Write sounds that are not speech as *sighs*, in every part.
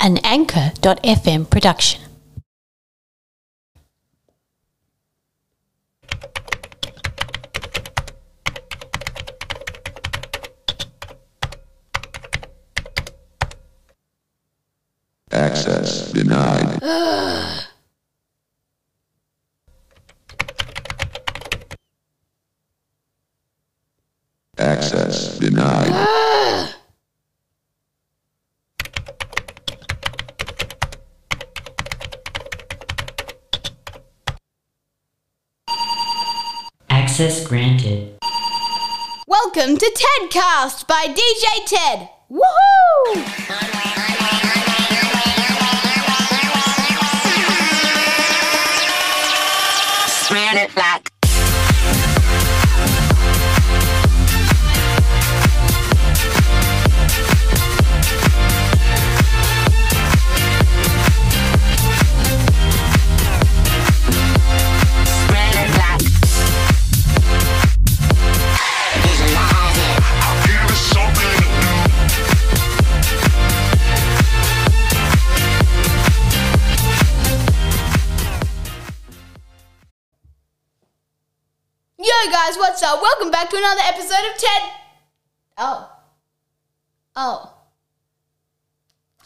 an Anchor.fm production. Access denied. *sighs* *sighs* Access denied. Access granted. Welcome to TEDcast by DJ Ted. Welcome back to another episode of TED. Oh. Oh.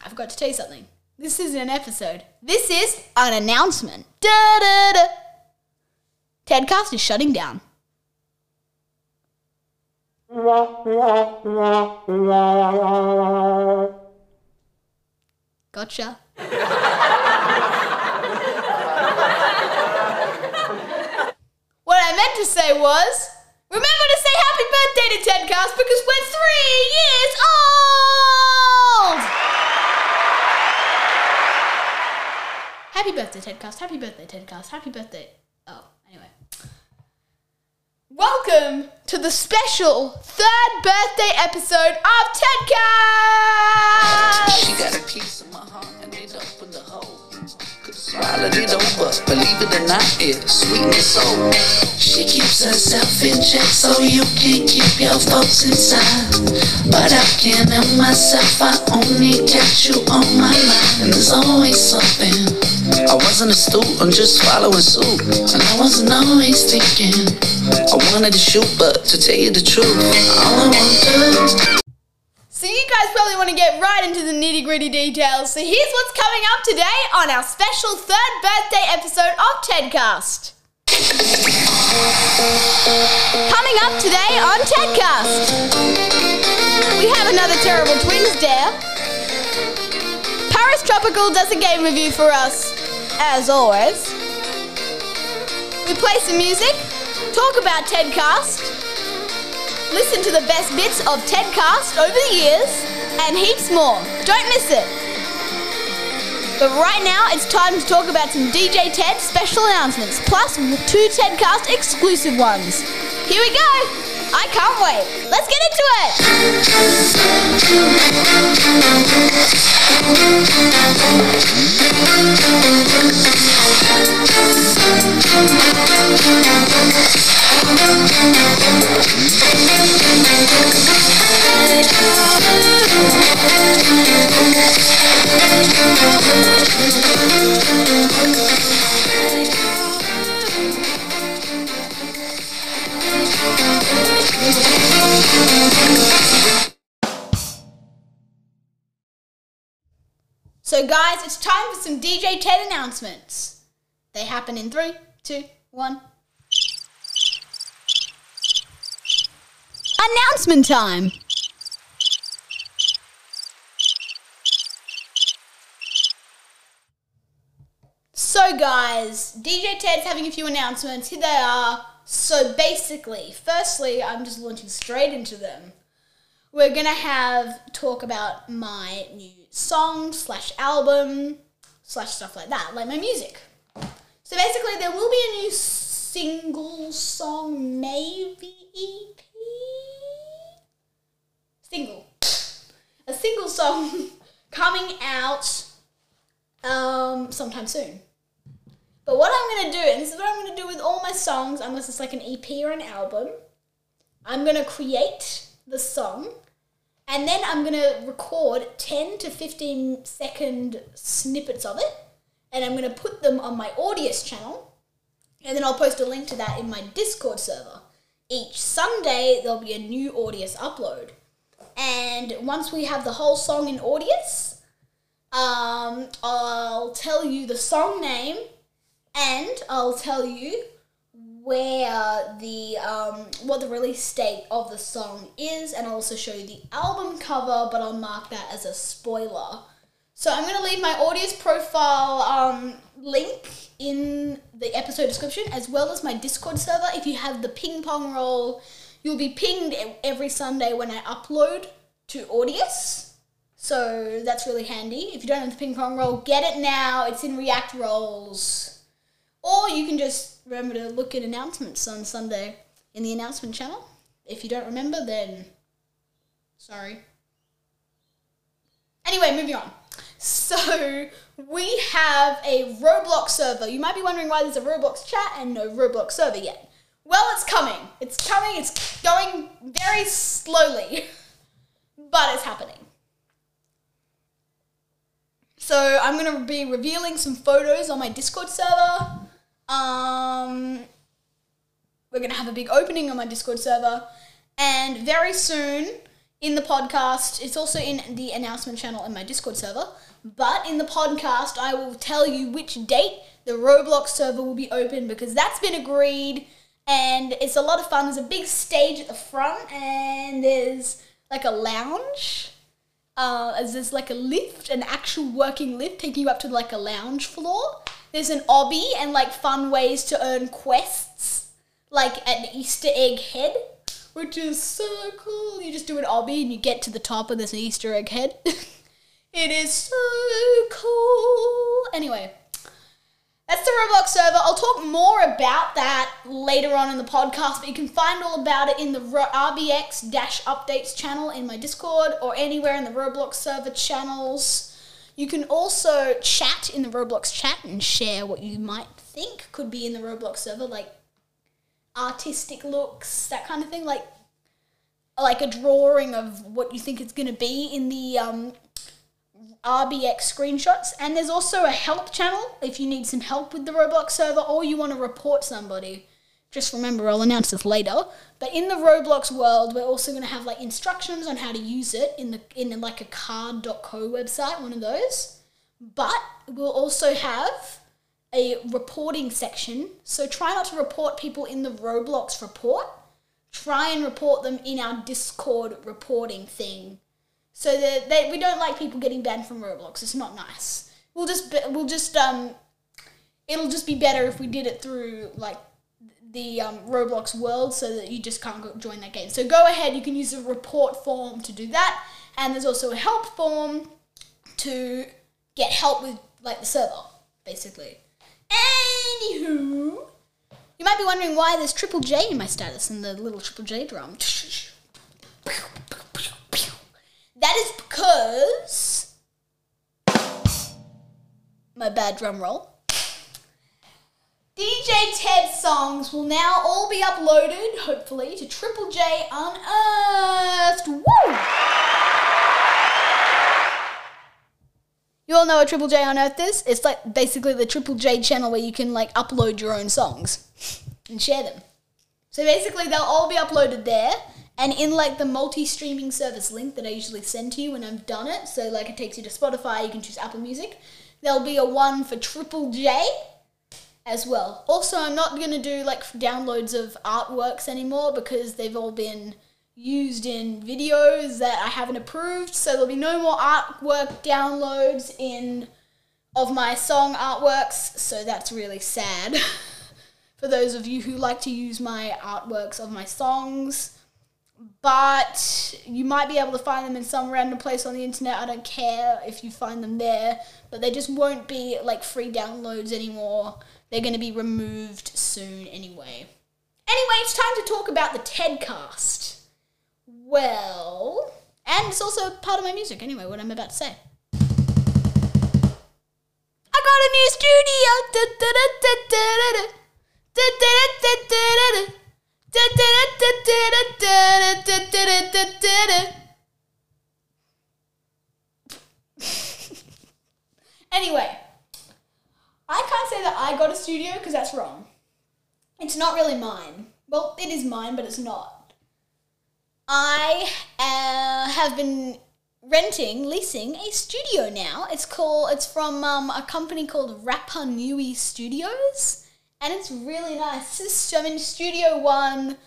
I forgot to tell you something. This isn't an episode. This is an announcement. Da da da. TEDcast is shutting down. Gotcha. *laughs* What I meant to say was, remember to say happy birthday to Tedcast because we're three years old! Happy birthday, Tedcast. Happy birthday, Tedcast. Happy birthday. Oh, anyway. Welcome to the special third birthday episode of Tedcast! She got a piece of my heart and it opened the hole. Swallow it over, believe it or not, it's sweet and. She keeps herself in check so you can keep your folks inside. But I can't help myself, I only got you on my mind. And there's always something. I wasn't a student, just following suit. And I wasn't always thinking. I wanted to shoot, but to tell you the truth, all I want to So you guys probably want to get right into the nitty gritty details. So here's what's coming up today on our special third birthday episode of Tedcast. Coming up today on Tedcast, we have another terrible twins dare. Paris Tropical does a game review for us, as always. We play some music, talk about Tedcast, listen to the best bits of TEDcast over the years, and heaps more. Don't miss it. But right now, it's time to talk about some DJ TED special announcements, plus two TEDcast exclusive ones. Here we go! I can't wait. Let's get into it! Time for some DJ TED announcements. They happen in three, two, one. Announcement time! So, guys, DJ Ted's having a few announcements. Here they are. So, basically, firstly, I'm just launching straight into them. We're gonna have talk about my new song slash album slash stuff like that, like my music. So basically, there will be a new single song, maybe EP. Single, a single song *laughs* coming out um, sometime soon. But what I'm gonna do, and this is what I'm gonna do with all my songs, unless it's like an EP or an album, I'm gonna create the song and then I'm gonna record 10 to 15 second snippets of it, and I'm gonna put them on my Audius channel, and then I'll post a link to that in my Discord server. Each Sunday, there'll be a new Audius upload. And once we have the whole song in Audius, um, I'll tell you the song name and I'll tell you where the um, what the release date of the song is, and I'll also show you the album cover, but I'll mark that as a spoiler. So I'm going to leave my Audius profile um, link in the episode description, as well as my Discord server. If you have the ping pong role, you'll be pinged every Sunday when I upload to Audius. So that's really handy. If you don't have the ping pong role, get it now. It's in React Roles. Or you can just remember to look at announcements on Sunday in the announcement channel. If you don't remember, then sorry. Anyway, moving on. So we have a Roblox server. You might be wondering why there's a Roblox chat and no Roblox server yet. Well, it's coming. It's coming. It's going very slowly, *laughs* but it's happening. So I'm gonna be revealing some photos on my Discord server. Um, we're gonna have a big opening on my Discord server, and very soon in the podcast, it's also in the announcement channel in my Discord server. But in the podcast, I will tell you which date the Roblox server will be open because that's been agreed, and it's a lot of fun. There's a big stage at the front, and there's like a lounge uh, there's like a lift, an actual working lift taking you up to like a lounge floor. There's an obby and like fun ways to earn quests, like an Easter egg head, which is so cool. You just do an obby and you get to the top there's an Easter egg head. *laughs* it is so cool. Anyway, that's the Roblox server. I'll talk more about that later on in the podcast, but you can find all about it in the RBX Updates channel in my Discord or anywhere in the Roblox server channels. You can also chat in the Roblox chat and share what you might think could be in the Roblox server, like artistic looks, that kind of thing, like like a drawing of what you think it's going to be in the um, RBX screenshots. And there's also a help channel if you need some help with the Roblox server or you want to report somebody. Just remember, I'll announce this later. But in the Roblox world, we're also going to have like instructions on how to use it in the in like a card.co website, one of those. But we'll also have a reporting section. So try not to report people in the Roblox report. Try and report them in our Discord reporting thing so that they, we don't like people getting banned from Roblox. It's not nice. We'll just we'll just um, it'll just be better if we did it through like the um, Roblox world, so that you just can't go join that game. So go ahead. You can use a report form to do that, and there's also a help form to get help with like the server, basically. Anywho, you might be wondering why there's Triple J in my status and the little Triple J drum. That is because my bad drum roll. DJ Ted songs will now all be uploaded, hopefully, to Triple J Unearthed. Woo! You all know what Triple J Unearthed is? It's like basically the Triple J channel where you can like upload your own songs *laughs* and share them. So basically, they'll all be uploaded there, and in like the multi-streaming service link that I usually send to you when I've done it. So like it takes you to Spotify, you can choose Apple Music. There'll be a one for Triple J as well. Also, I'm not gonna do like downloads of artworks anymore because they've all been used in videos that I haven't approved. So there'll be no more artwork downloads in of my song artworks. So that's really sad. *laughs* for those of you who like to use my artworks of my songs. But you might be able to find them in some random place on the internet. I don't care if you find them there, but they just won't be like free downloads anymore. They're going to be removed soon anyway. Anyway, it's time to talk about the Tedcast. Well, and it's also part of my music anyway, what I'm about to say. I got a new studio! anyway, I can't say that I got a studio because that's wrong. It's not really mine. Well, it is mine, but it's not. I uh, have been renting, leasing a studio now. It's called. It's from um, a company called Rapa Nui Studios, and it's really nice. This I'm in Studio One,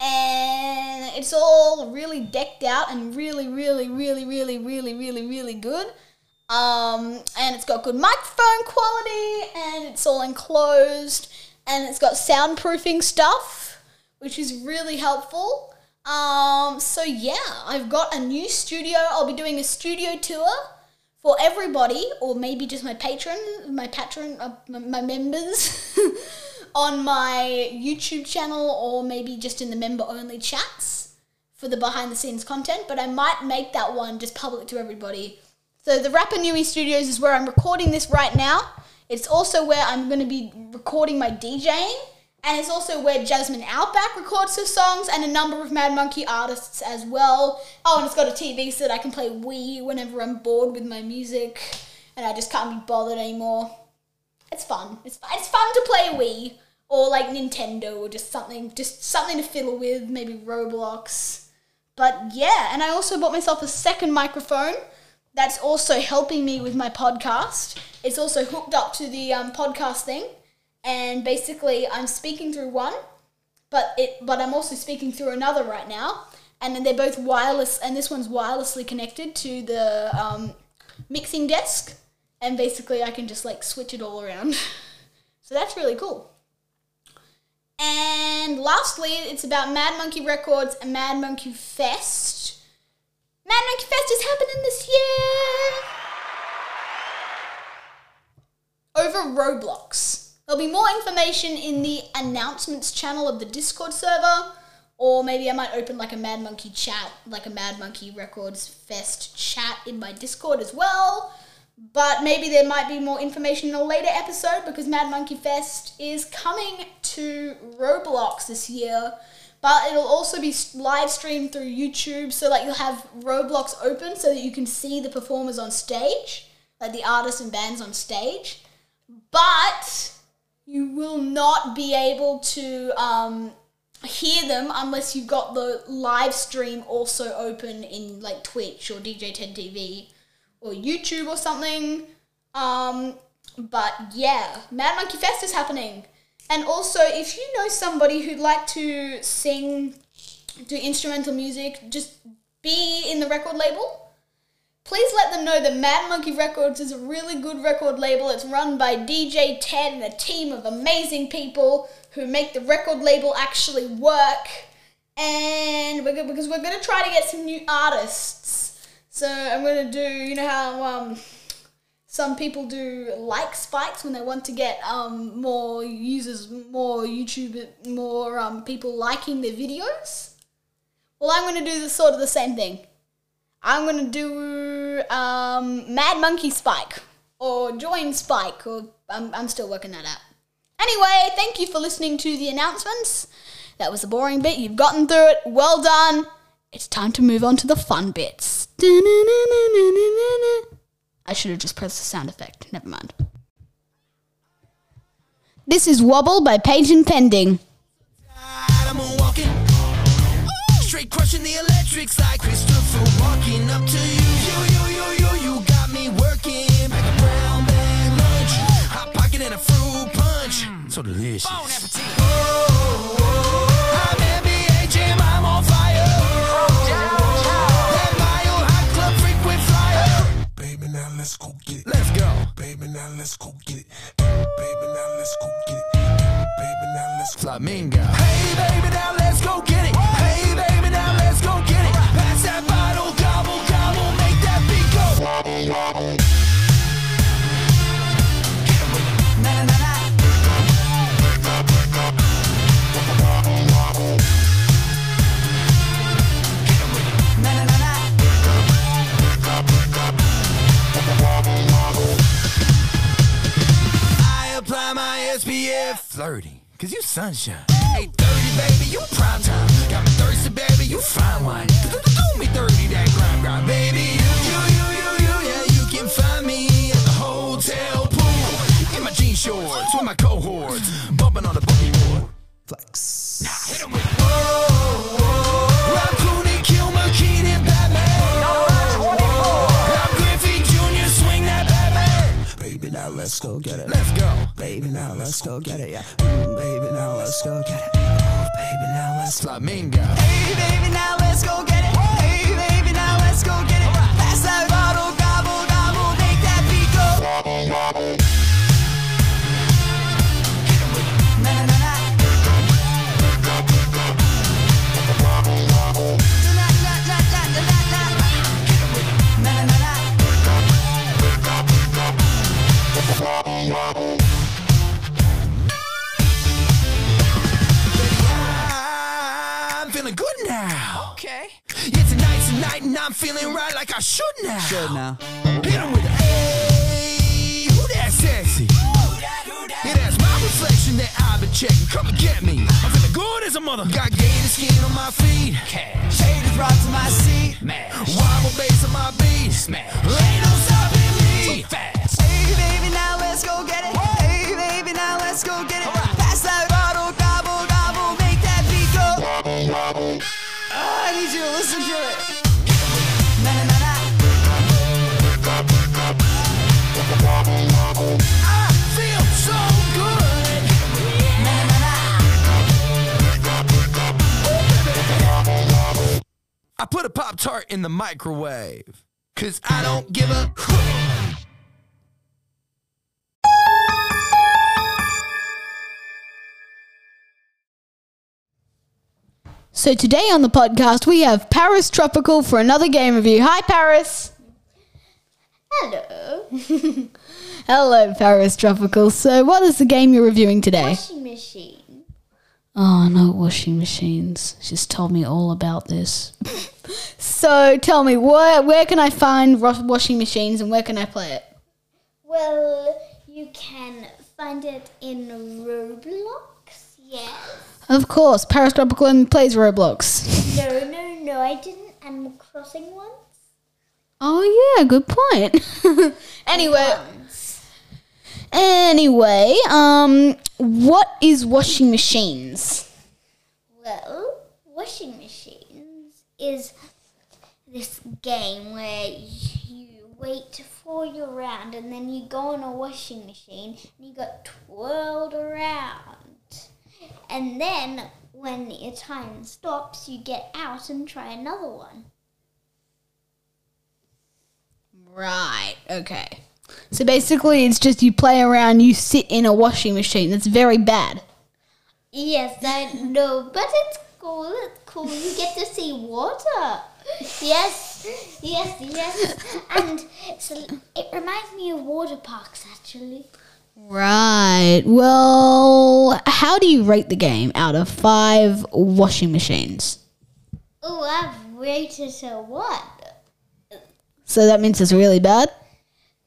and it's all really decked out and really, really, really, really, really, really, really good. Um, and it's got good microphone quality, and it's all enclosed, and it's got soundproofing stuff, which is really helpful. Um, so yeah, I've got a new studio. I'll be doing a studio tour for everybody, or maybe just my patron, my patron, uh, my, my members, *laughs* on my YouTube channel, or maybe just in the member only chats for the behind the scenes content. But I might make that one just public to everybody. So the Rapa Nui Studios is where I'm recording this right now. It's also where I'm going to be recording my DJing. And it's also where Jasmine Outback records her songs and a number of Mad Monkey artists as well. Oh, and it's got a TV so that I can play Wii whenever I'm bored with my music and I just can't be bothered anymore. It's fun. It's fun. It's fun to play Wii or like Nintendo or just something, just something to fiddle with, maybe Roblox. But yeah, and I also bought myself a second microphone that's also helping me with my podcast. It's also hooked up to the um, podcast thing, and basically I'm speaking through one, but it but I'm also speaking through another right now, and then they're both wireless, and this one's wirelessly connected to the um, mixing desk, and basically I can just like switch it all around. *laughs* so that's really cool. And lastly, it's about Mad Monkey Records and Mad Monkey Fest. Mad Monkey Fest is happening this year over Roblox. There'll be more information in the announcements channel of the Discord server, or maybe I might open like a Mad Monkey chat, like a Mad Monkey Records Fest chat in my Discord as well. But maybe there might be more information in a later episode because Mad Monkey Fest is coming to Roblox this year. But it'll also be live streamed through YouTube, so like you'll have Roblox open so that you can see the performers on stage, like the artists and bands on stage. But you will not be able to um, hear them unless you've got the live stream also open in like Twitch or DJ Ted TV or YouTube or something. Um, but yeah, Mad Monkey Fest is happening. And also, if you know somebody who'd like to sing, do instrumental music, just be in the record label, please let them know that Mad Monkey Records is a really good record label. It's run by DJ Ted and a team of amazing people who make the record label actually work. And we're go- because we're gonna try to get some new artists. So I'm gonna do, you know how um, some people do like spikes when they want to get um, more users, more YouTube, more um, people liking their videos. Well, I'm gonna do the sort of the same thing. I'm gonna do um, Mad Monkey Spike or Join Spike, or I'm, I'm still working that out. Anyway, thank you for listening to the announcements. That was a boring bit. You've gotten through it. Well done. It's time to move on to the fun bits. I should have just pressed the sound effect. Never mind. This is Wobble by Patent Pending. Straight crushing the electrics like Christopher walking up to you. You, got me working. Like a brown bag lunch, hot pocket and a fruit punch. So delicious. Baby, now let's go get it. Baby, now let's go get it. Baby, now let's go. Flamingo. Hey, baby, now let's go get it. sunshine. Hey, dirty baby, you prime time. Got me thirsty, baby, you fine wine. Do, do, do me dirty, that grind, grind, baby. You, you, you, you, you, yeah, you can find me at the hotel pool in my jean shorts with my cohorts, bumping on the boogie board. Flex. Nah, hit 'em with whoa. let's go get it. Let's go. Baby, now let's go get it, yeah. Oh, baby, now let's Flamingo. Hey, baby, now let's go get it. Feeling right like I should now. Good now. Hit 'em with a hey, who that sexy? Yeah, that's my reflection that I've been checking. Come and get me. I'm feeling good as a mother. Got gator skin on my feet. Cash. Haters brought to my seat. Wobble bass on my beat. Smash. Ain't no stopping me. fast. Hey, baby, now let's go get it. Hey, baby, now let's go get it. I put a Pop Tart in the microwave. Cause I don't give a. So today on the podcast we have Paris Tropical for another game review. Hi Paris. Hello. *laughs* Hello Paris Tropical. So what is the game you're reviewing today? Washing machine. Oh no, washing machines. She's told me all about this. *laughs* so tell me where where can I find washing machines and where can I play it? Well, you can find it in Roblox. Yes. Of course, Paris Tropical plays Roblox. No, no, no. I didn't Animal Crossing once. Oh yeah, good point. *laughs* anyway, anyway, um, what is washing machines? Well, washing machines is this game where you wait for your round and then you go on a washing machine and you got twirled around. And then when your time stops, you get out and try another one. Right. Okay. So basically, it's just you play around, you sit in a washing machine. That's very bad. Yes, I know, but it's cool. It's cool. You get to see water. Yes, yes, yes. And so it reminds me of water parks, actually. Right. Well, how do you rate the game out of five washing machines? Oh, I've rated it a one. So that means it's really bad.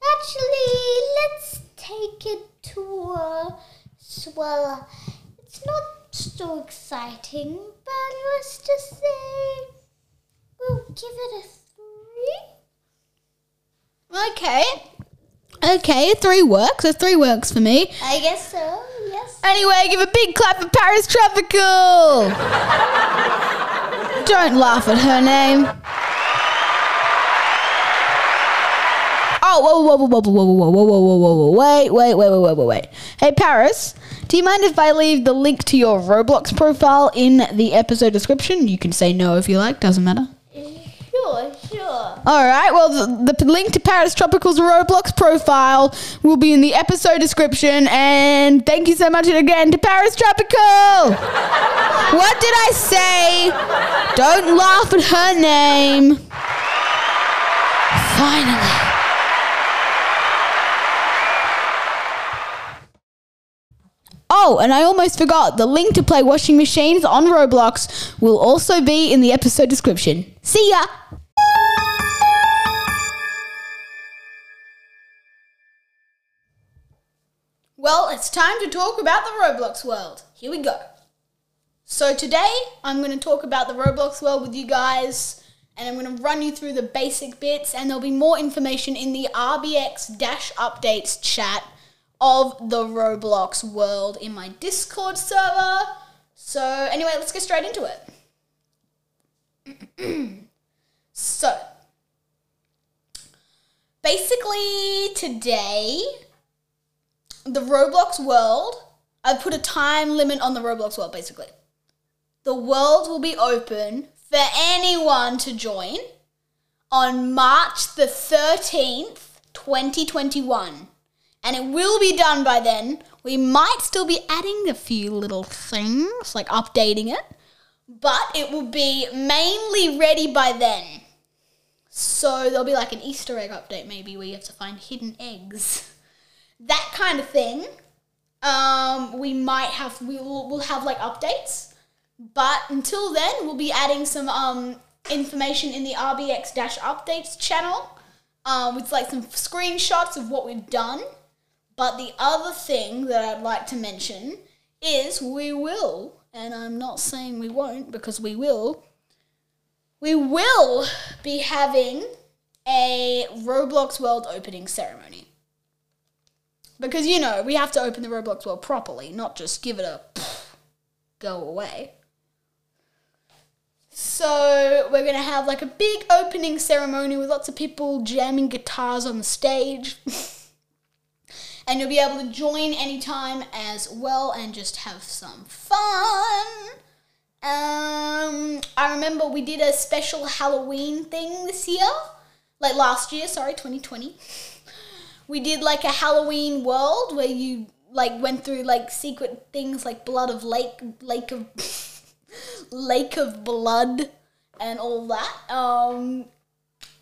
Actually, let's take it to a. s- Well, it's not so exciting, but let's just say we'll give it a three. Okay. Okay, three works. So three works for me. I guess so. Yes. Anyway, give a big clap for Paris Tropical. *laughs* Don't laugh at her name. Oh, whoa, whoa, whoa, whoa, whoa, whoa, whoa, whoa, whoa, whoa, whoa, wait, wait, wait, wait, wait, wait, wait. Hey, Paris, do you mind if I leave the link to your Roblox profile in the episode description? You can say no if you like, doesn't matter. Sure, sure. All right. Well, the, the link to Paris Tropical's Roblox profile will be in the episode description. And thank you so much again to Paris Tropical. what did I say? Don't laugh at her name. Finally. Oh, and I almost forgot. The link to play washing machines on Roblox will also be in the episode description. See ya! Well, it's time to talk about the Roblox world. Here we go. So, today I'm going to talk about the Roblox world with you guys, and I'm going to run you through the basic bits, and there'll be more information in the RBX Updates chat of the Roblox world in my Discord server. So, anyway, let's get straight into it. *clears throat* so, basically, today the Roblox world I've put a time limit on the Roblox world basically. The world will be open for anyone to join on March the 13th, 2021. And it will be done by then. We might still be adding a few little things, like updating it, but it will be mainly ready by then. So there'll be like an Easter egg update, maybe, where you have to find hidden eggs. *laughs* That kind of thing. Um, we might have, we will we'll have like updates. But until then, we'll be adding some um, information in the RBX Updates channel um, with like some screenshots of what we've done. But the other thing that I'd like to mention is we will, and I'm not saying we won't because we will, we will be having a Roblox World opening ceremony. Because, you know, we have to open the Roblox World properly, not just give it a go away. So we're gonna have like a big opening ceremony with lots of people jamming guitars on the stage. *laughs* and you'll be able to join anytime as well and just have some fun. Um, I remember we did a special Halloween thing this year, like last year, sorry, 2020. We did like a Halloween world where you like went through like secret things like blood of lake, lake of *laughs* lake of blood, and all that. Um,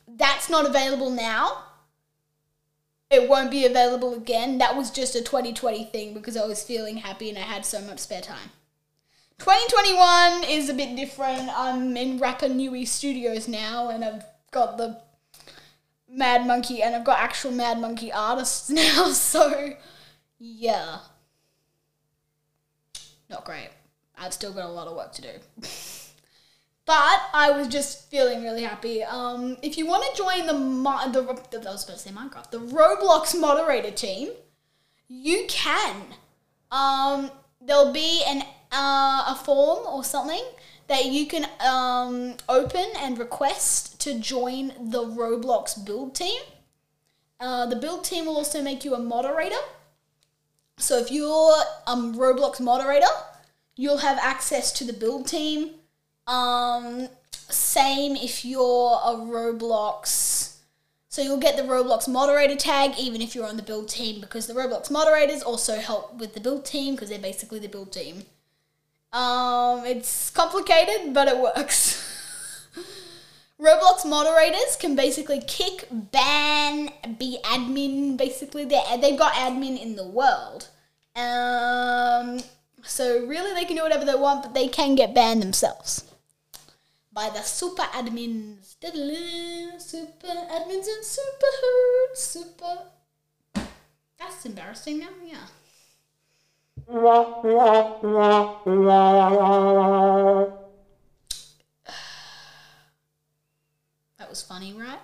that's not available now. It won't be available again. That was just a 2020 thing because I was feeling happy and I had so much spare time. 2021 is a bit different. I'm in Rapa Nui Studios now and I've got the Mad Monkey and I've got actual Mad Monkey artists *laughs* now, so yeah. Not great. I've still got a lot of work to do. *laughs* but I was just feeling really happy. Um, if you want to join the, mo- the, I was supposed to say Minecraft, the Roblox moderator team, you can. Um, there'll be an uh, a form or something that you can um, open and request to join the Roblox build team. Uh, the build team will also make you a moderator. So if you're a um, Roblox moderator, you'll have access to the build team. Um, same if you're a Roblox. So you'll get the Roblox moderator tag even if you're on the build team because the Roblox moderators also help with the build team because they're basically the build team. Um, it's complicated, but it works. *laughs* Roblox moderators can basically kick, ban, be admin. Basically, they they've got admin in the world. Um, so really, they can do whatever they want, but they can get banned themselves by the super admins. Super admins and super. Super. That's embarrassing now. Yeah. *sighs* That was funny, right?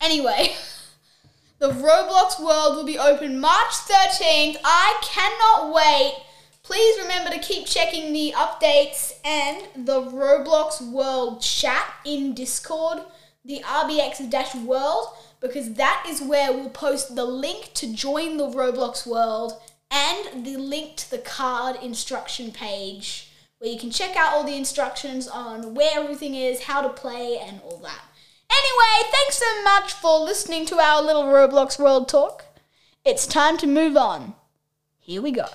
Anyway, *laughs* the Roblox world will be open March 13th. I cannot wait. Please remember to keep checking the updates and the Roblox world chat in Discord, the RBX world, because that is where we'll post the link to join the Roblox world and the link to the card instruction page where you can check out all the instructions on where everything is, how to play, and all that. Anyway, thanks so much for listening to our little Roblox World Talk. It's time to move on. Here we go.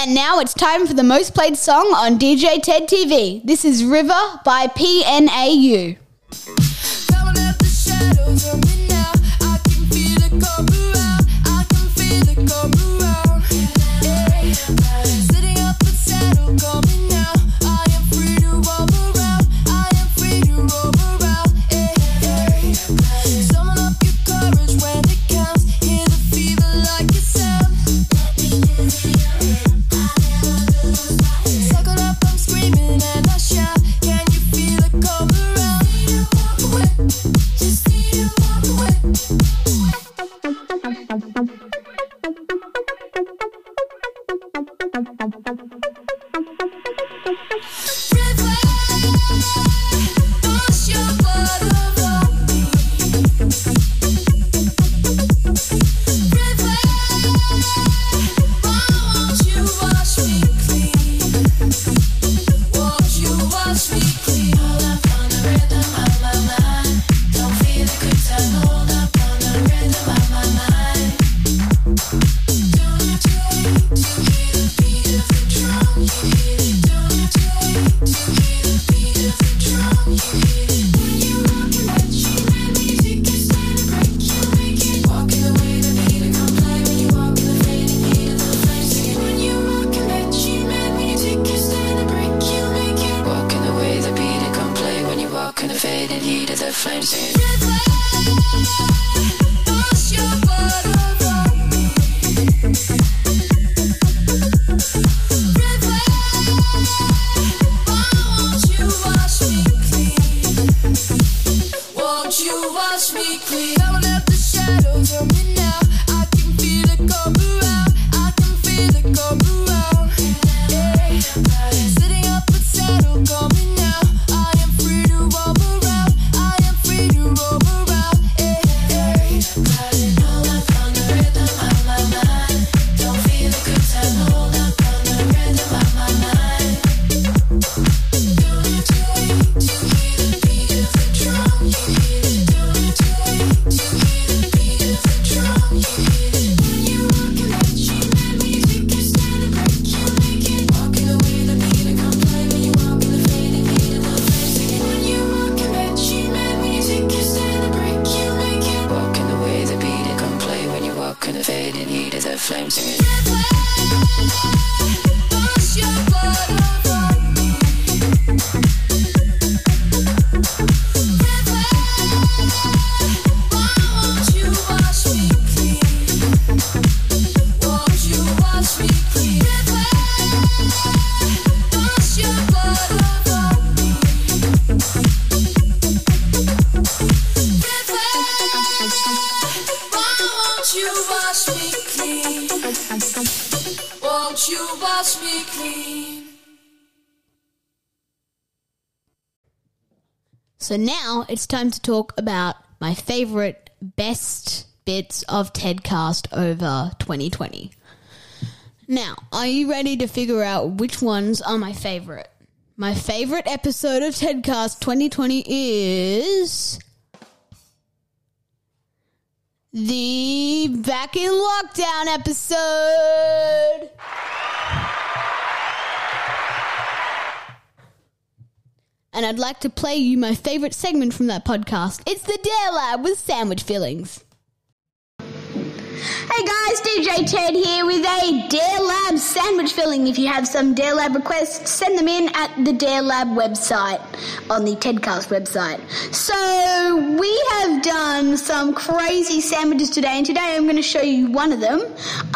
And now it's time for the most played song on DJ Ted TV. This is River by PNAU. Away. So now it's time to talk about my favorite best bits of TEDcast over 2020. Now, are you ready to figure out which ones are my favorite? My favorite episode of TEDcast 2020 is the back in lockdown episode. And I'd like to play you my favorite segment from that podcast. It's the Dare Lab with sandwich fillings. Hey guys, DJ Ted here with a Dare Lab sandwich filling. If you have some Dare Lab requests, send them in at the Dare Lab website on the Tedcast website. So we have done some crazy sandwiches today, and today I'm going to show you one of them.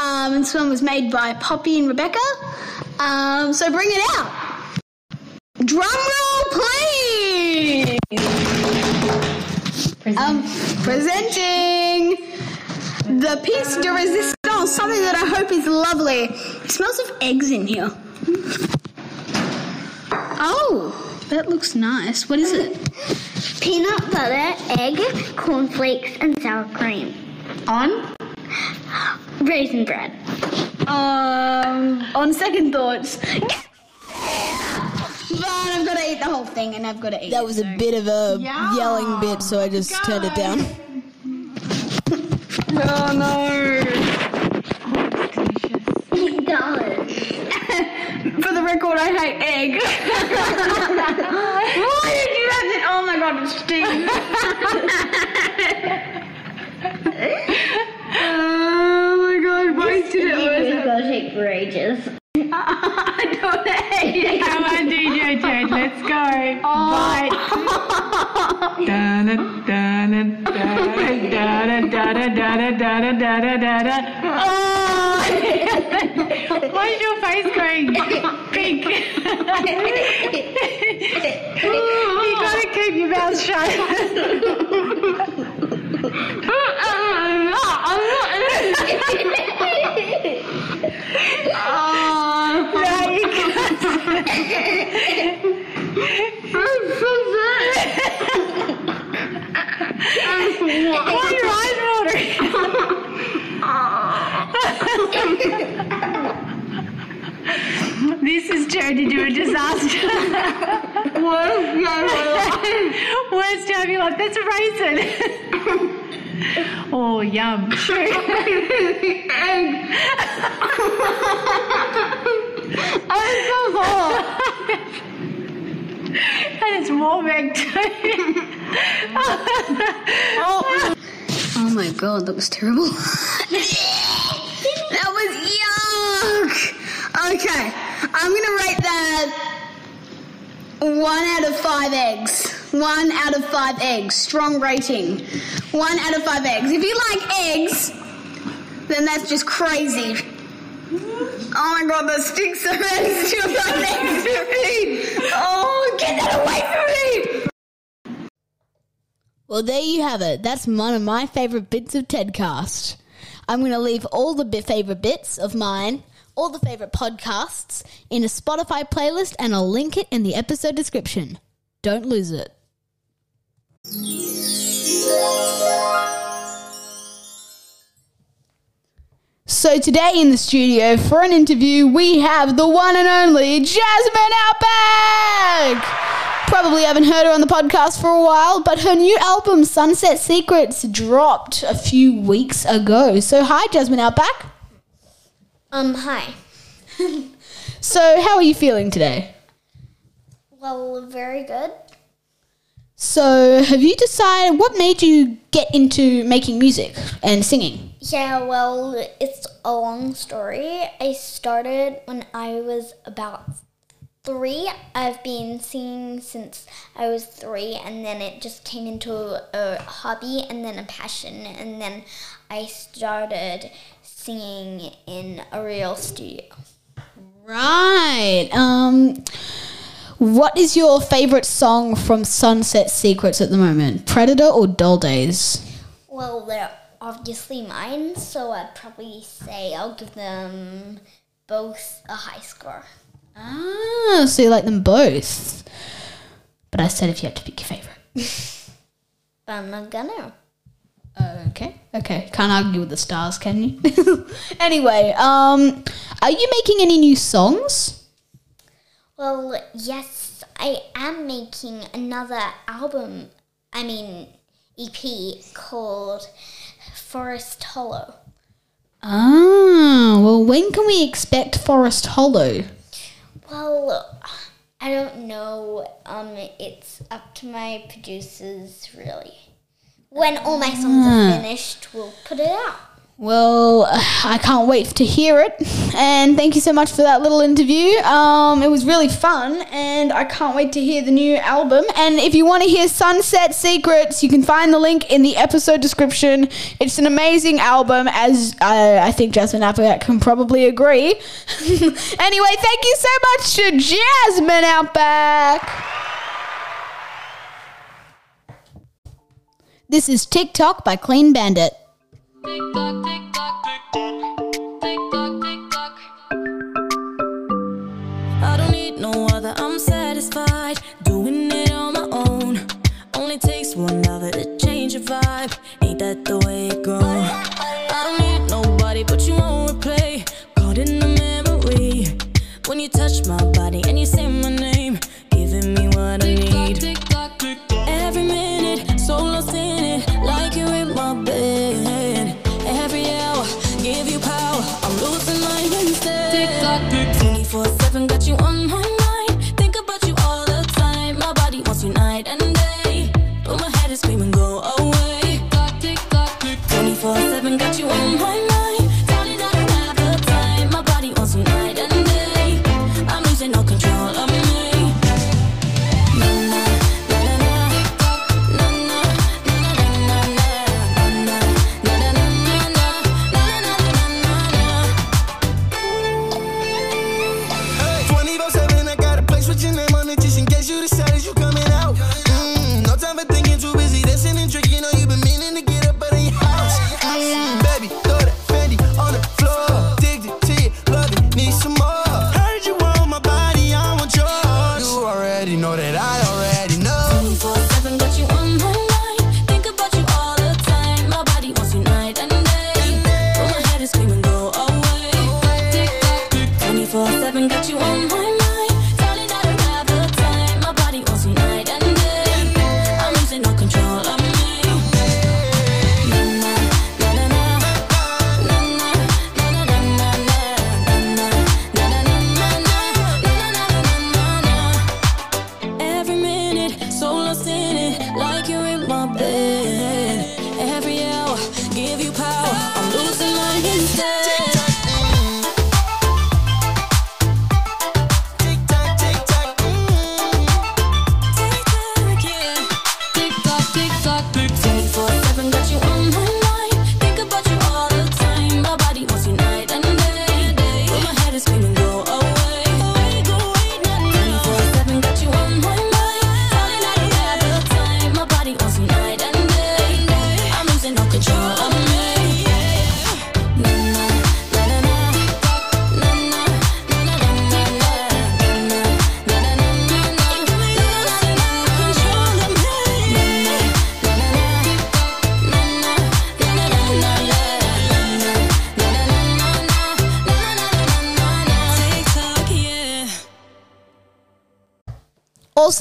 Um, this one was made by Poppy and Rebecca. Um, so bring it out. Drum roll, please. Um, presenting the piece de resistance, something that I hope is lovely. It smells of eggs in here. Oh, that looks nice. What is it? Peanut butter, egg, cornflakes, and sour cream. On? Raisin bread. Um, on second thoughts. But I've got to eat the whole thing, and I've got to eat. That was a bit of a yelling bit, so I just turned it down. *laughs* oh no! It does. *laughs* For the record, I hate egg. *laughs* Why did you have it? Oh my god, it stings. oh my god, why did it? It's gonna take for ages. I don't hate it. Come on, DJ Ted, let's go. Bite. Da-da, da-da, da-da, da-da, da-da, da-da, da-da, da-da. Oh! Why is your face going pink? you gotta keep your mouth shut. *laughs* oh, no, you can't. Why are your eyes watering? this has turned into a disaster. Worst time of your life. That's a raisin. *laughs* oh, yum. *laughs* Oh, I'm so full. *laughs* and it's warm egg too. *laughs* Oh my god, that was terrible. that was yuck. Okay, I'm gonna rate that One out of five eggs. One out of five eggs. Strong rating. One out of five eggs. If you like eggs, then that's just crazy. Oh my god, so bad. *laughs* It's still eggs to me. Oh, get that away from me. Well, there you have it. That's one of my favourite bits of Tedcast. I'm going to leave all the favourite bits of mine, all the favourite podcasts, in a Spotify playlist and I'll link it in the episode description. Don't lose it. So today in the studio for an interview, we have the one and only Jasmine Outback. Probably haven't heard her on the podcast for a while, but her new album Sunset Secrets dropped a few weeks ago. So hi, Jasmine Outback. Um, hi. *laughs* So how are you feeling today? Well, very good. So have you decided what made you get into making music and singing? Yeah, well, it's a long story. I started when I was about three. I've been singing since I was three, and then it just came into a hobby and then a passion, and then I started singing in a real studio. Right. Um what is your favorite song from Sunset Secrets at the moment? Predator or Doll Days? Well, they're obviously mine, so I'd probably say I'll give them both a high score. Ah, so you like them both. But I said if you had to pick your favorite. But *laughs* I'm not gonna. Okay. Okay. Can't argue with the stars, can you? *laughs* anyway, um are you making any new songs? Well, yes, I am making another album, I mean, EP called Forest Hollow. Ah, well when can we expect Forest Hollow? Well, I don't know. Um, it's up to my producers, really. When all my songs are finished, we'll put it out. Well, I can't wait to hear it. And thank you so much for that little interview. Um, it was really fun, and I can't wait to hear the new album. And if you want to hear Sunset Secrets, you can find the link in the episode description. It's an amazing album, as uh, I think Jasmine Applegate can probably agree. *laughs* anyway, thank you so much to Jasmine Outback. This is TikTok by Clean Bandit. Doing it on my own. Only takes one lover to change your vibe. Ain't that the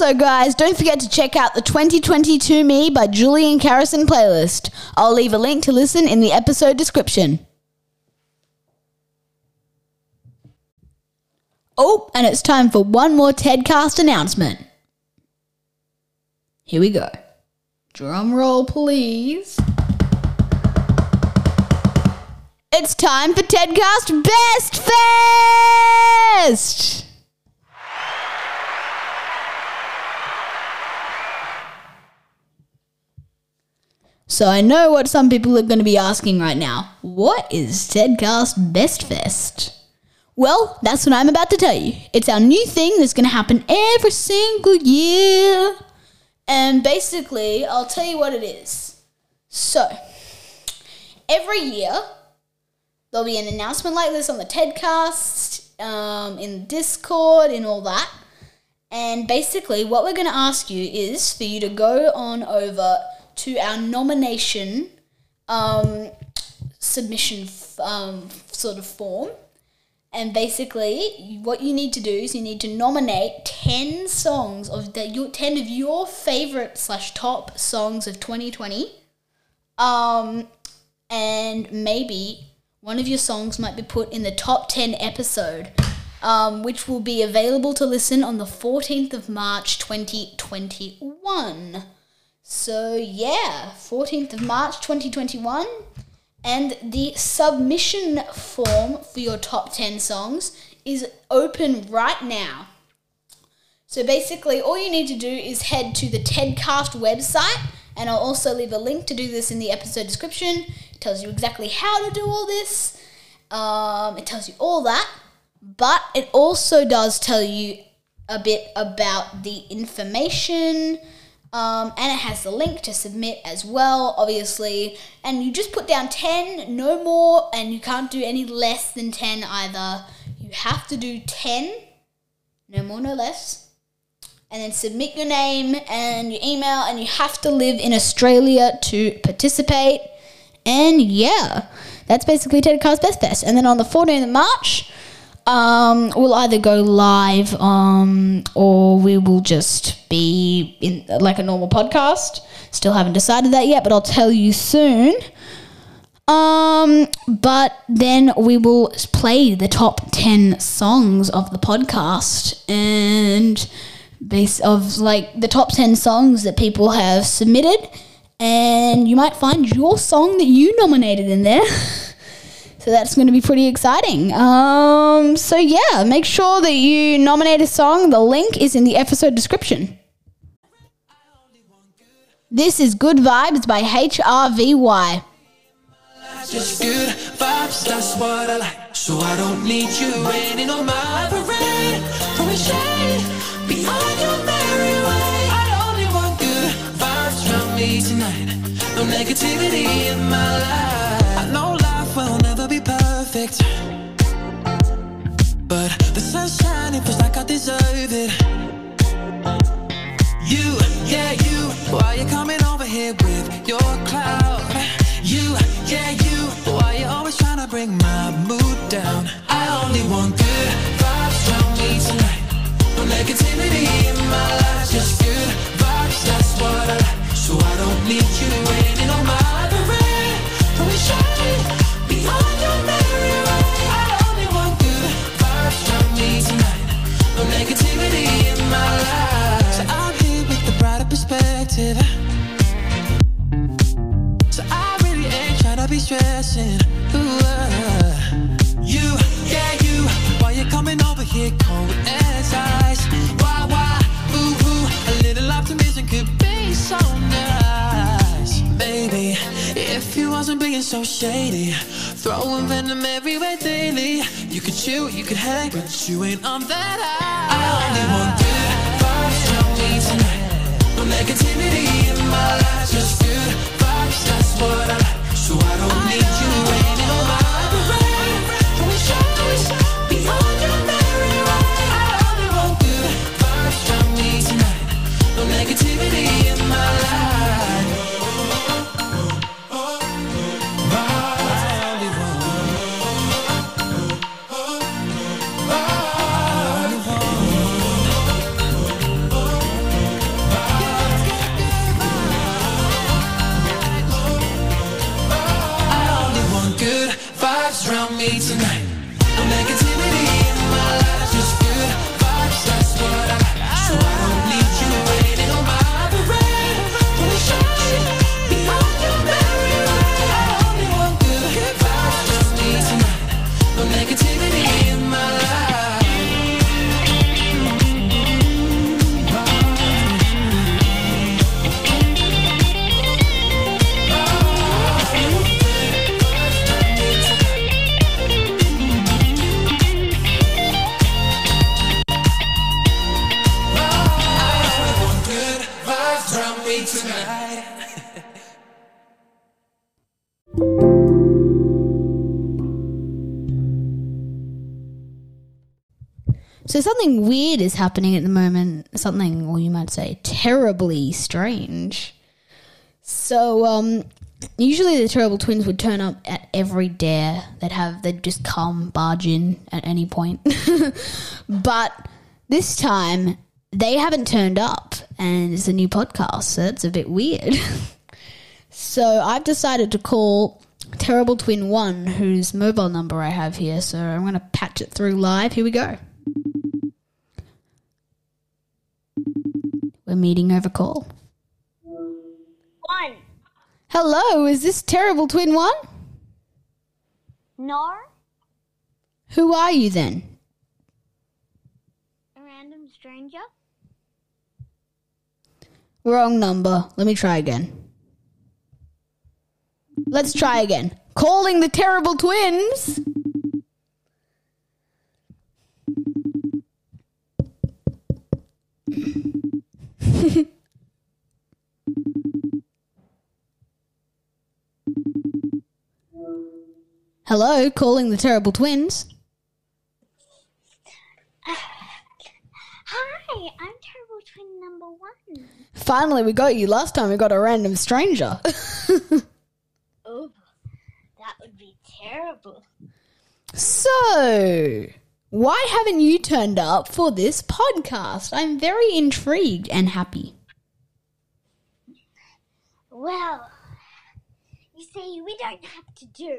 Also, guys, don't forget to check out the 2020 2 Me by Julian Carisen playlist. I'll leave a link to listen in the episode description. Oh, and it's time for one more TEDcast announcement. Here we go. Drum roll, please. It's time for TEDcast Best Fest! So I know what some people are going to be asking right now. What is TEDcast Best Fest? Well, that's what I'm about to tell you. It's our new thing that's going to happen every single year. And basically, I'll tell you what it is. So, every year, there'll be an announcement like this on the TEDcast, um, in Discord, in all that. And basically, what we're going to ask you is for you to go on over to our nomination um, submission f- um, sort of form. And basically, what you need to do is you need to nominate ten songs of the your ten of your favorite slash top songs of 2020. Um, and maybe one of your songs might be put in the top 10 episode, um, which will be available to listen on the 14th of March 2021. So, yeah, 14th of March 2021. And the submission form for your top 10 songs is open right now. So basically, all you need to do is head to the TEDcast website, and I'll also leave a link to do this in the episode description. It tells you exactly how to do all this, um, it tells you all that, but it also does tell you a bit about the information. Um, and it has the link to submit as well, obviously. And you just put down 10, no more, and you can't do any less than 10 either. You have to do 10, no more, no less. And then submit your name and your email, and you have to live in Australia to participate. And yeah, that's basically TEDcast Best Fest. And then on the 14th of March, um, we'll either go live um, or we will just be in like a normal podcast. Still haven't decided that yet, but I'll tell you soon. Um, but then we will play the top 10 songs of the podcast and base of like the top 10 songs that people have submitted and you might find your song that you nominated in there. *laughs* So that's going to be pretty exciting. Um, so yeah, make sure that you nominate a song. The link is in the episode description. This is Good Vibes by HRVY. Just good vibes, that's what I like. So I don't need you raining on my parade. Throwing shade behind your merry way. I only want good vibes from me tonight. No negativity in my life. Perfect. But the sunshine, it feels like I deserve it. You, yeah, you. Why you coming over here with your cloud? You, yeah, you. Why you always trying to bring my mood down? I only want good vibes from me tonight. No negativity in my life, just good vibes. That's what I like. So I don't need you So I'm here with the brighter perspective. So I really ain't be stressing. You, yeah, you. Why you coming over here cold as ice? Why, why? Ooh, ooh. A little optimism could be so nice. Baby, if you wasn't being so shady, throwing venom everywhere daily. You could chill, you could hang, but you ain't on that high. I only want negativity in my life, just good vibes. That's what I something weird is happening at the moment. Something, or you might say, terribly strange. So, um, usually the terrible twins would turn up at every dare. They'd have, they'd just come, barge in at any point. *laughs* but this time, they haven't turned up, and it's a new podcast, so it's a bit weird. *laughs* so I've decided to call Terrible Twin One, whose mobile number I have here. So I'm going to patch it through live. Here we go. We're meeting over call. One. Hello, is this Terrible Twin One? No. Who are you then? A random stranger. Wrong number. Let me try again. Let's try again. Calling the Terrible Twins. *laughs* Hello, calling the Terrible Twins. Hi, I'm Terrible Twin Number One. Finally, we got you. Last time we got a random stranger. *laughs* Oh, that would be terrible. So, why haven't you turned up for this podcast? I'm very intrigued and happy. Well, you see, we don't have to do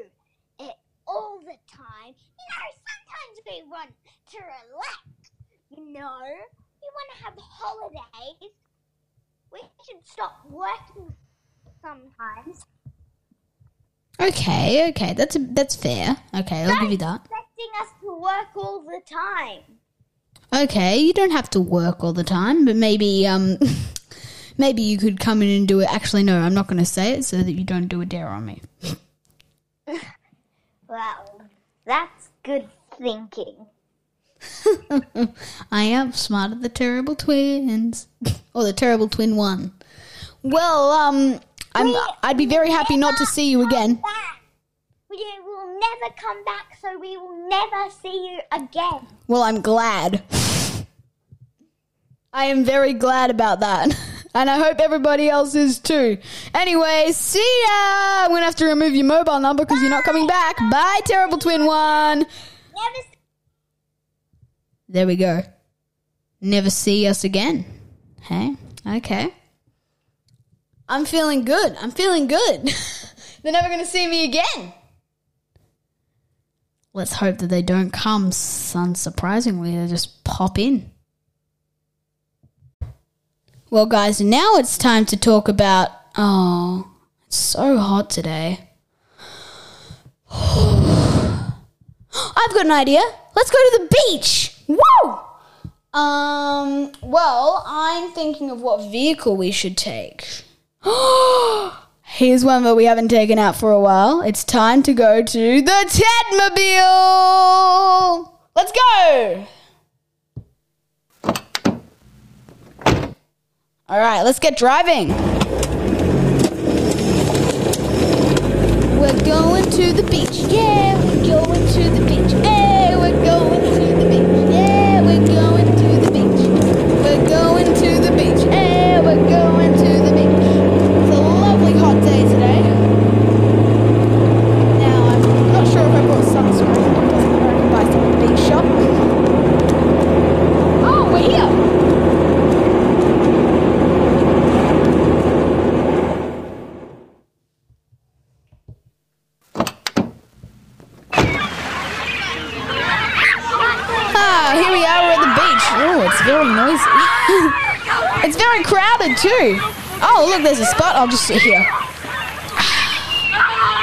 it all the time. You know, sometimes we want to relax. You know, we want to have holidays. We should stop working sometimes. Okay, okay, that's that's fair. Okay, I'll give you that. Expecting us to work all the time. Okay, you don't have to work all the time, but maybe um, *laughs* maybe you could come in and do it. Actually, no, I'm not going to say it so that you don't do a dare on me. *laughs* *laughs* Well, that's good thinking. I outsmarted the terrible twins, or the terrible twin one. Well, um, I'm I'd be very happy not to see you again. Back. We never come back, so we will never see you again. Well, I'm glad. I am very glad about that. *laughs* And I hope everybody else is too. Anyway, see ya! I'm gonna have to remove your mobile number because you're not coming back. Bye, Terrible Twin One! Never There we go. Never see us again. Hey? Okay. I'm feeling good. I'm feeling good. *laughs* They're never gonna see me again. Let's hope that they don't come unsurprisingly. They just pop in. Well, guys, now it's time to talk about. Oh, it's so hot today. *sighs* I've got an idea. Let's go to the beach. Woo! Um, well, I'm thinking of what vehicle we should take. *gasps* *gasps* Here's one that we haven't taken out for a while. It's time to go to the Tedmobile. Let's go. All right, let's get driving. We're going to the beach. Yeah, we're going to the beach. Hey, we're going to the beach. Yeah, we're going to the beach. We're going to the beach. Hey, we're going to the beach. It's a lovely hot day today. Now, I'm not sure if I brought sunscreen. It doesn't matter, I can buy some at the beach shop. Oh, we're here. very crowded too. Oh, look, there's a spot. I'll just sit here.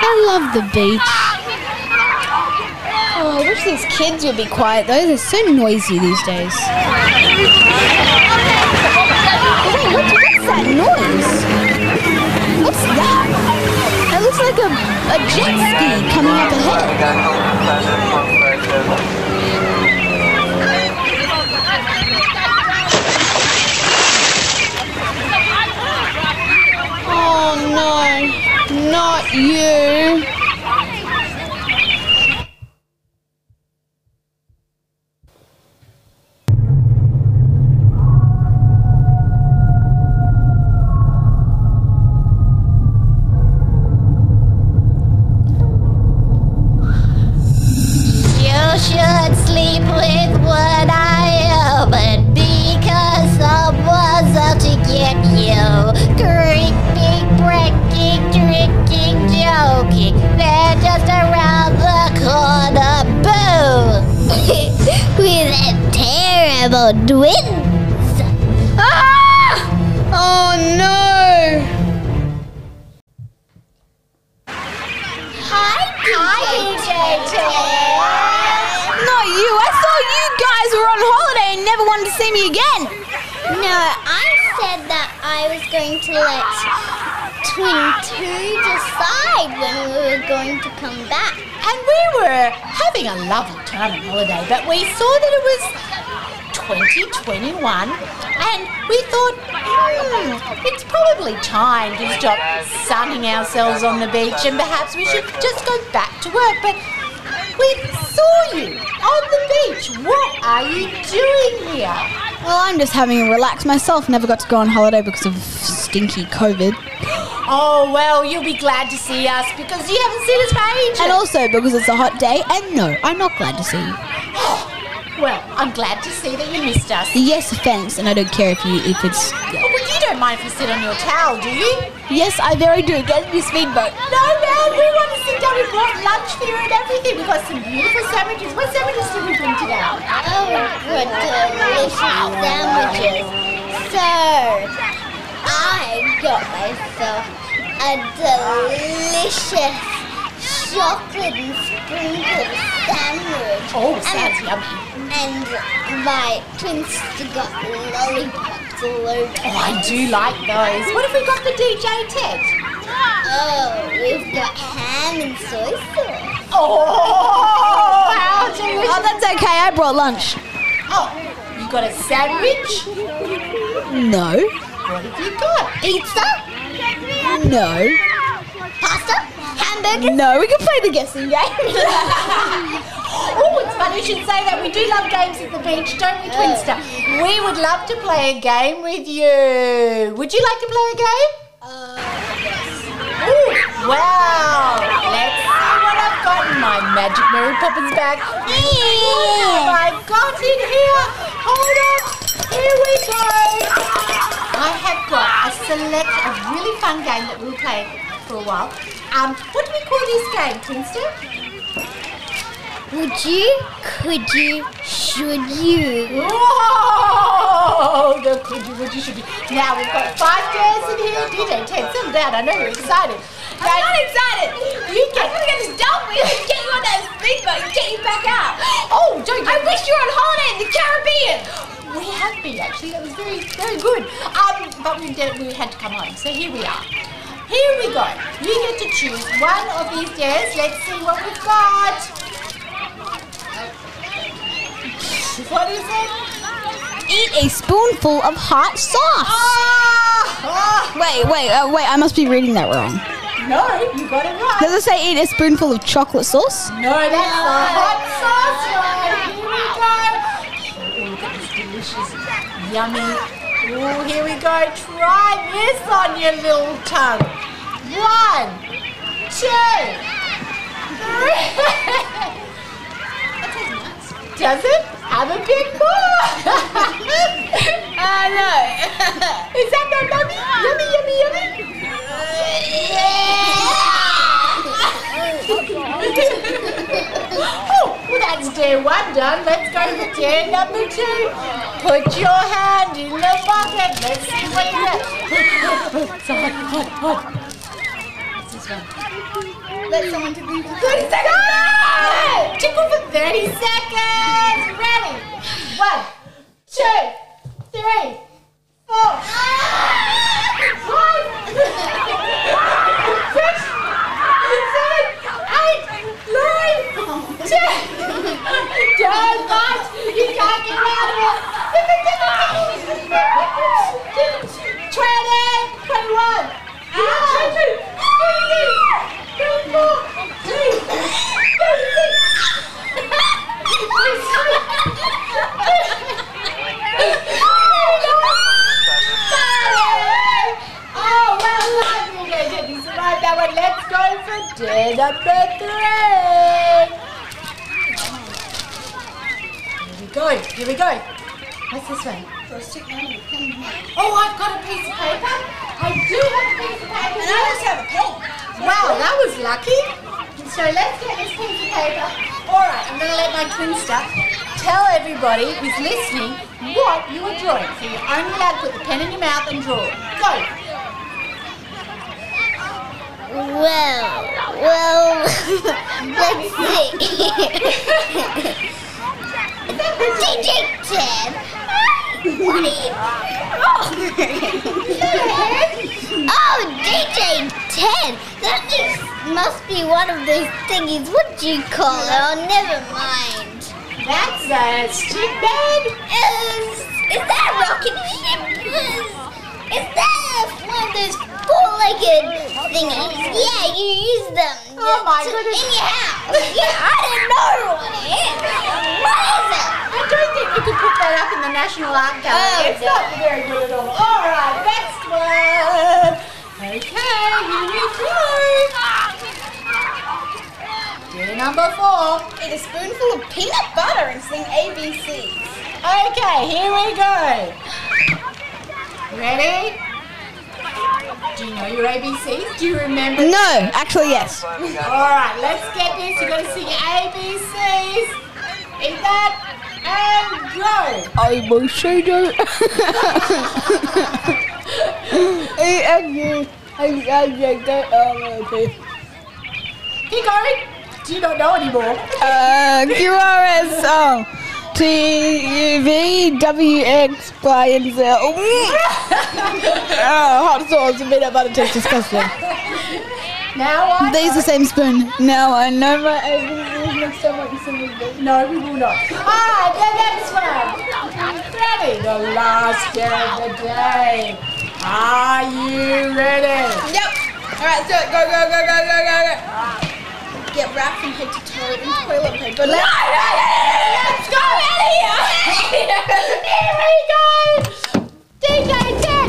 I love the beach. Oh, I wish these kids would be quiet though. They're so noisy these days. Wait, what, what's that noise? What's that? That looks like a, a jet ski coming up ahead. Oh no, not you. Let Twin 2 decide when we were going to come back. And we were having a lovely time on holiday, but we saw that it was 2021 and we thought, hmm, it's probably time to stop sunning ourselves on the beach and perhaps we should just go back to work. But we saw you on the beach. What are you doing here? Well, I'm just having a relax myself. Never got to go on holiday because of stinky COVID. Oh, well, you'll be glad to see us because you haven't seen us for ages. And also because it's a hot day. And no, I'm not glad to see you. *laughs* Well, I'm glad to see that you missed us. Yes, thanks. And I don't care if you if it's. Oh, but you don't mind if we sit on your towel, do you? Yes, I very do. Get in your speedboat. No, man, we want to sit down. We brought lunch for you and everything. We've got some beautiful sandwiches. What sandwiches did we bring today? Oh, good delicious sandwiches. So, I got myself a delicious chocolate and sprinkled sandwich. Oh, And- sounds yummy. And my twin sister got lollipops all over. Oh, I do like those. What have we got for DJ Ted? Oh, we've got ham and soy sauce. Oh, how delicious. Oh, that's okay. I brought lunch. Oh, you got a sandwich? No. What have you got? Pizza? No. Pasta? Hamburger? No, we can play the guessing game. *laughs* Oh, it's funny you should say that. We do love games at the beach, don't we, Twinster? We would love to play a game with you. Would you like to play a game? Uh, Ooh, wow. Let's see what I've got in my magic Mary Poppins bag. What have I got in here? Hold on. Here we go. I have got a select, a really fun game that we'll play for a while. Um, what do we call this game, Twinster? Would you? Could you? Should you? Whoa! The could you, would you, should you. Now we've got five days in here. DJ, Ted, settle down. I know you're excited. I'm not excited. You get. I'm gonna get this done with and get you on that speedboat and get you back out. Oh, don't. I wish you were on holiday in the Caribbean. We have been actually. That was very, very good. Um, but we did. We had to come home. So here we are. Here we go. You get to choose one of these days. Let's see what we've got. What is it? Eat a spoonful of hot sauce. Ah! Wait, wait, uh, wait. I must be reading that wrong. No, you got it right. Does it say eat a spoonful of chocolate sauce? No, that's the hot sauce one. Here we go. Oh, look at this delicious, yummy. Oh, here we go. Try this on your little tongue. One, two, three. *laughs* Does it? Have a big more. *laughs* I know. *laughs* Is that not yummy? Yummy, yummy, yummy. Oh, well, that's day one done. Let's go to day number two. Put your hand in the bucket. Let's see what he gets. so hot, hot, hot. What's this one? Let someone you for 30 seconds! In the National Art Gallery. Oh, it's not very good at all. All right, next one. Okay, here we go. Year number four. Eat a spoonful of peanut butter and sing ABC. Okay, here we go. Ready? Do you know your ABCs? Do you remember? No, actually, yes. All right, let's get this. You got to sing ABCs. Eat that and go. *laughs* I will show you. Keep going. Do you not know anymore? Uh, QRS, oh, T, U, V, W, X, Y, and Z. Oh, oh, hot sauce and peanut butter tastes disgusting. Now I They use the same spoon. Now I know my ABCs next time I sing with them. No, we will not. Ah, the next one. Ready? The last day of the day. Are you ready? Yep. All right, so go, go, go, go, go, go, go. Get wrapped from head to toe in toilet paper. No, no, no, no, Let's go out of here. Here we go. DJ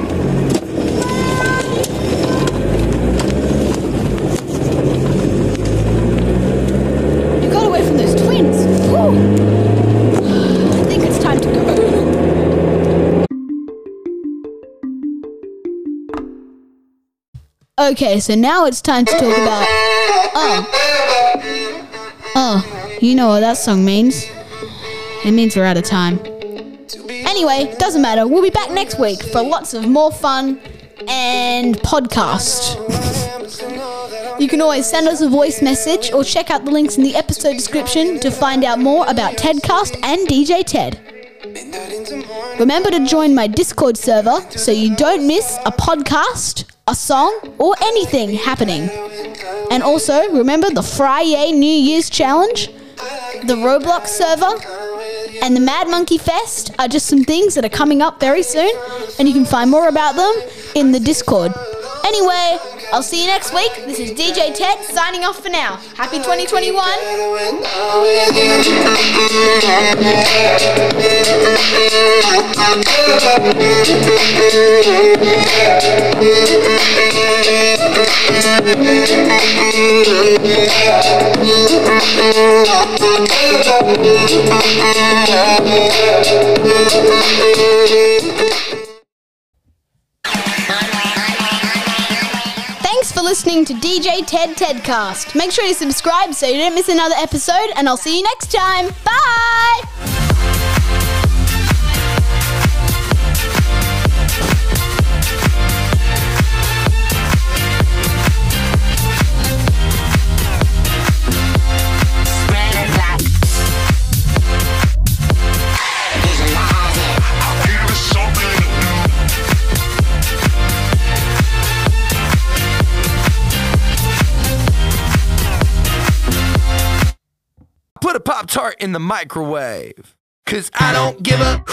Okay, so now it's time to talk about. Oh. Oh, you know what that song means. It means we're out of time. Anyway, doesn't matter. We'll be back next week for lots of more fun and podcast. You can always send us a voice message or check out the links in the episode description to find out more about Tedcast and DJ Ted. Remember to join my Discord server so you don't miss a podcast, a song, or anything happening. And also, remember the Friday New Year's Challenge, the Roblox server, and the Mad Monkey Fest are just some things that are coming up very soon, and you can find more about them in the Discord. Anyway, I'll see you next week. This is DJ Ted signing off for now. Happy 2021. For listening to DJ Ted Tedcast. Make sure you subscribe so you don't miss another episode, and I'll see you next time. Bye! Put a Pop Tart in the microwave. Cause I don't give a.